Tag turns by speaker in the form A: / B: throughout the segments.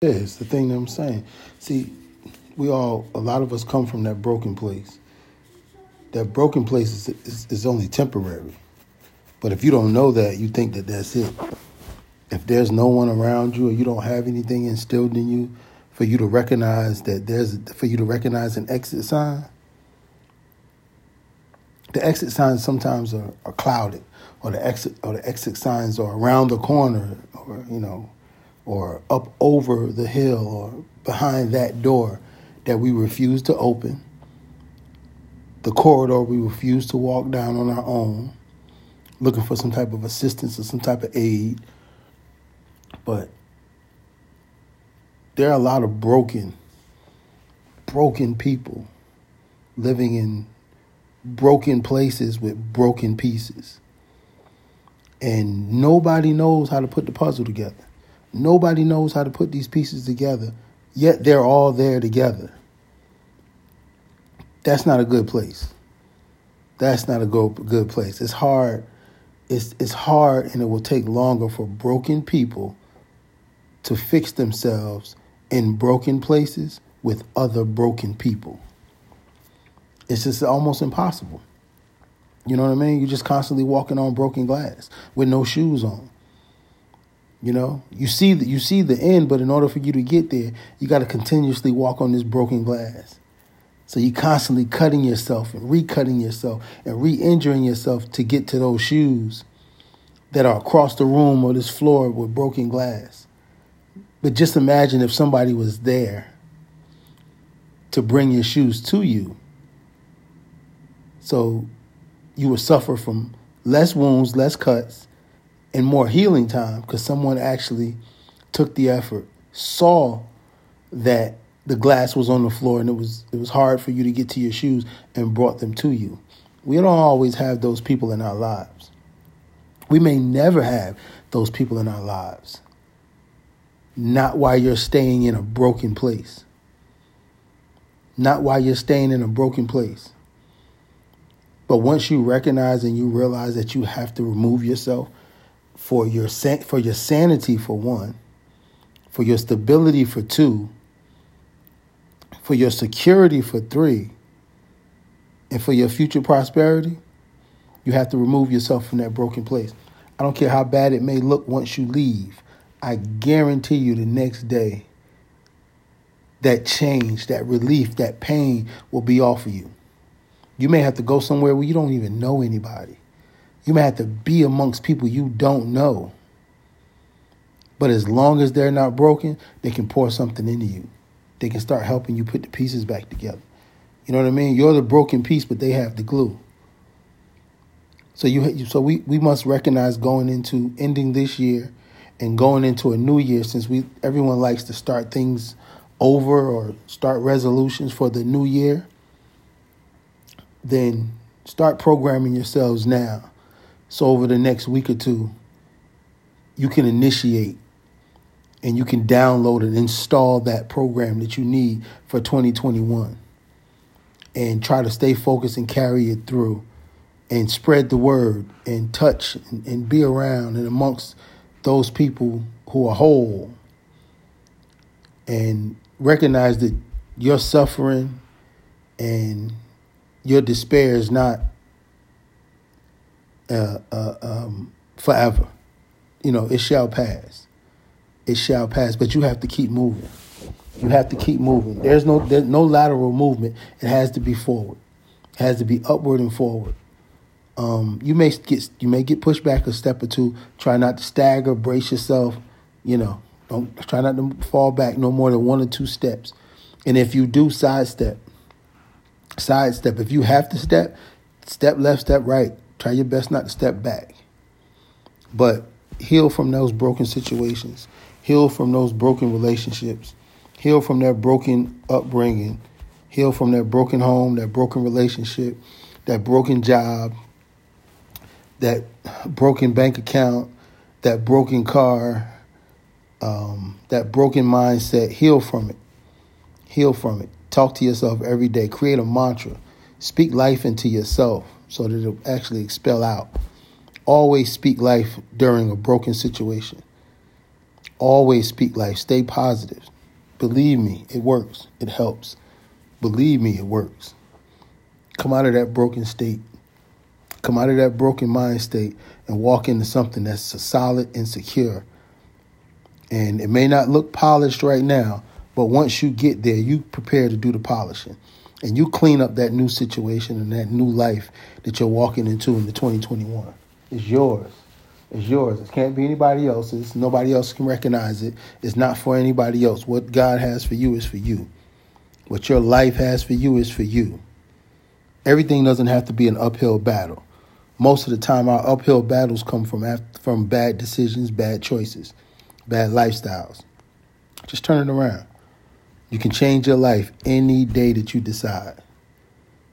A: It's the thing that I'm saying. See, we all, a lot of us come from that broken place. That broken place is, is, is only temporary. But if you don't know that, you think that that's it. If there's no one around you or you don't have anything instilled in you for you to recognize that there's, for you to recognize an exit sign, the exit signs sometimes are, are clouded or the exit or the exit signs are around the corner or you know or up over the hill or behind that door that we refuse to open the corridor we refuse to walk down on our own looking for some type of assistance or some type of aid but there are a lot of broken broken people living in broken places with broken pieces. And nobody knows how to put the puzzle together. Nobody knows how to put these pieces together, yet they're all there together. That's not a good place. That's not a go, good place. It's hard. It's, it's hard and it will take longer for broken people to fix themselves in broken places with other broken people. It's just almost impossible. You know what I mean? You're just constantly walking on broken glass with no shoes on. You know, you see the, you see the end, but in order for you to get there, you got to continuously walk on this broken glass. So you're constantly cutting yourself and recutting yourself and re-injuring yourself to get to those shoes that are across the room or this floor with broken glass. But just imagine if somebody was there to bring your shoes to you so you would suffer from less wounds, less cuts, and more healing time because someone actually took the effort, saw that the glass was on the floor and it was it was hard for you to get to your shoes and brought them to you. We don't always have those people in our lives. We may never have those people in our lives. Not while you're staying in a broken place. Not while you're staying in a broken place. But once you recognize and you realize that you have to remove yourself for your for your sanity for one, for your stability for two, for your security for three, and for your future prosperity, you have to remove yourself from that broken place. I don't care how bad it may look once you leave. I guarantee you the next day that change, that relief, that pain will be off of you. You may have to go somewhere where you don't even know anybody. You may have to be amongst people you don't know. But as long as they're not broken, they can pour something into you. They can start helping you put the pieces back together. You know what I mean? You're the broken piece, but they have the glue. So you so we, we must recognize going into ending this year and going into a new year since we everyone likes to start things over or start resolutions for the new year then start programming yourselves now. So over the next week or two, you can initiate and you can download and install that program that you need for 2021 and try to stay focused and carry it through and spread the word and touch and, and be around and amongst those people who are whole and recognize that your suffering and your despair is not uh, uh, um, forever. You know, it shall pass. It shall pass, but you have to keep moving. You have to keep moving. There's no there's no lateral movement. It has to be forward. It has to be upward and forward. Um, you may get you may get pushed back a step or two. Try not to stagger. Brace yourself. You know, don't try not to fall back no more than one or two steps. And if you do sidestep, sidestep. If you have to step, step left, step right. Try your best not to step back. But heal from those broken situations, heal from those broken relationships, heal from that broken upbringing, heal from that broken home, that broken relationship, that broken job, that broken bank account, that broken car, um, that broken mindset. Heal from it. Heal from it. Talk to yourself every day. Create a mantra. Speak life into yourself so that it'll actually expel out. Always speak life during a broken situation. Always speak life. Stay positive. Believe me, it works. It helps. Believe me, it works. Come out of that broken state. Come out of that broken mind state and walk into something that's solid and secure. And it may not look polished right now, but once you get there, you prepare to do the polishing. And you clean up that new situation and that new life that you're walking into in the 2021. It's yours. It's yours. It can't be anybody else's. Nobody else can recognize it. It's not for anybody else. What God has for you is for you. What your life has for you is for you. Everything doesn't have to be an uphill battle. Most of the time, our uphill battles come from after, from bad decisions, bad choices, bad lifestyles. Just turn it around. You can change your life any day that you decide.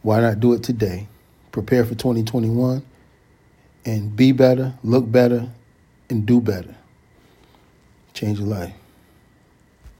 A: Why not do it today? Prepare for 2021 and be better, look better, and do better. Change your life.